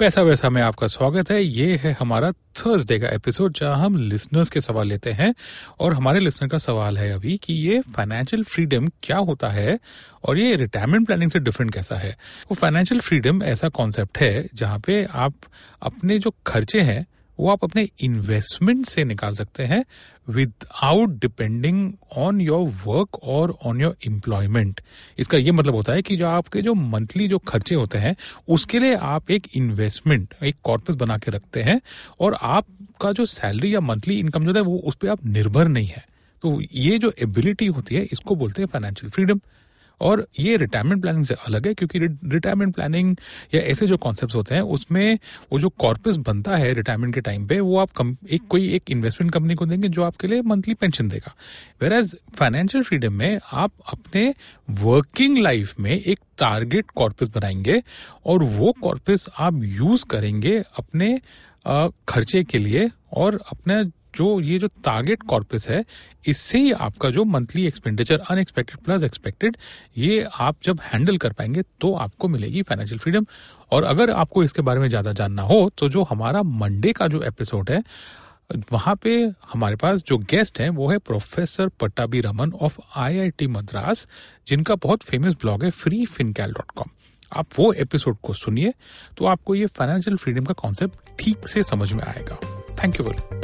पैसा वैसा में आपका स्वागत है। ये है हमारा थर्सडे का एपिसोड जहाँ हम लिसनर्स के सवाल लेते हैं और हमारे लिसनर का सवाल है अभी कि ये फाइनेंशियल फ्रीडम क्या होता है और ये रिटायरमेंट प्लानिंग से डिफरेंट कैसा है? वो फाइनेंशियल फ्रीडम ऐसा कॉन्सेप्ट है जहाँ पे आप अपने जो खर्चे हैं वो आप अपने इन्वेस्टमेंट से निकाल सकते हैं without depending on your work और ऑन योर एम्प्लॉयमेंट इसका ये मतलब होता है कि जो आपके जो मंथली जो खर्चे होते हैं, उसके लिए आप एक इन्वेस्टमेंट एक कॉर्पस बना के रखते हैं और आपका जो सैलरी या मंथली इनकम जो है, वो उस पर आप निर्भर नहीं है। तो ये जो एबिलिटी होती है, इसको बोलते हैं फाइनेंशियल फ्रीडम और ये रिटायरमेंट प्लानिंग से अलग है क्योंकि रिटायरमेंट प्लानिंग या ऐसे जो कॉन्सेप्ट होते हैं उसमें वो जो कॉर्पस बनता है रिटायरमेंट के टाइम पे वो आप कम, एक कोई एक इन्वेस्टमेंट कंपनी को देंगे जो आपके लिए मंथली पेंशन देगा। वेर एज फाइनेंशियल फ्रीडम में आप अपने वर्किंग लाइफ में एक टारगेट कॉर्पस बनाएँगे और वो कॉर्पस आप यूज़ करेंगे अपने खर्चे के लिए और अपने जो ये जो टारगेट कॉर्पस है, इससे ही आपका जो monthly expenditure unexpected plus expected ये आप जब हैंडल कर पाएँगे तो आपको मिलेगी फाइनेंशियल फ्रीडम और अगर आपको इसके बारे में ज़्यादा जानना हो तो जो हमारा मंडे का जो एपिसोड है, वहाँ पे हमारे पास जो गेस्ट हैं, वो है professor Pattabi Raman of IIT Madras जिनका बहुत फ़ेमस ब्लॉग है फ्री फिनकैल डॉट कॉम आप वो एपिसोड को सुनिए तो आपको ये फाइनेंशियल फ्रीडम का कॉन्सेप्ट ठीक से समझ में आएगा। Thank you very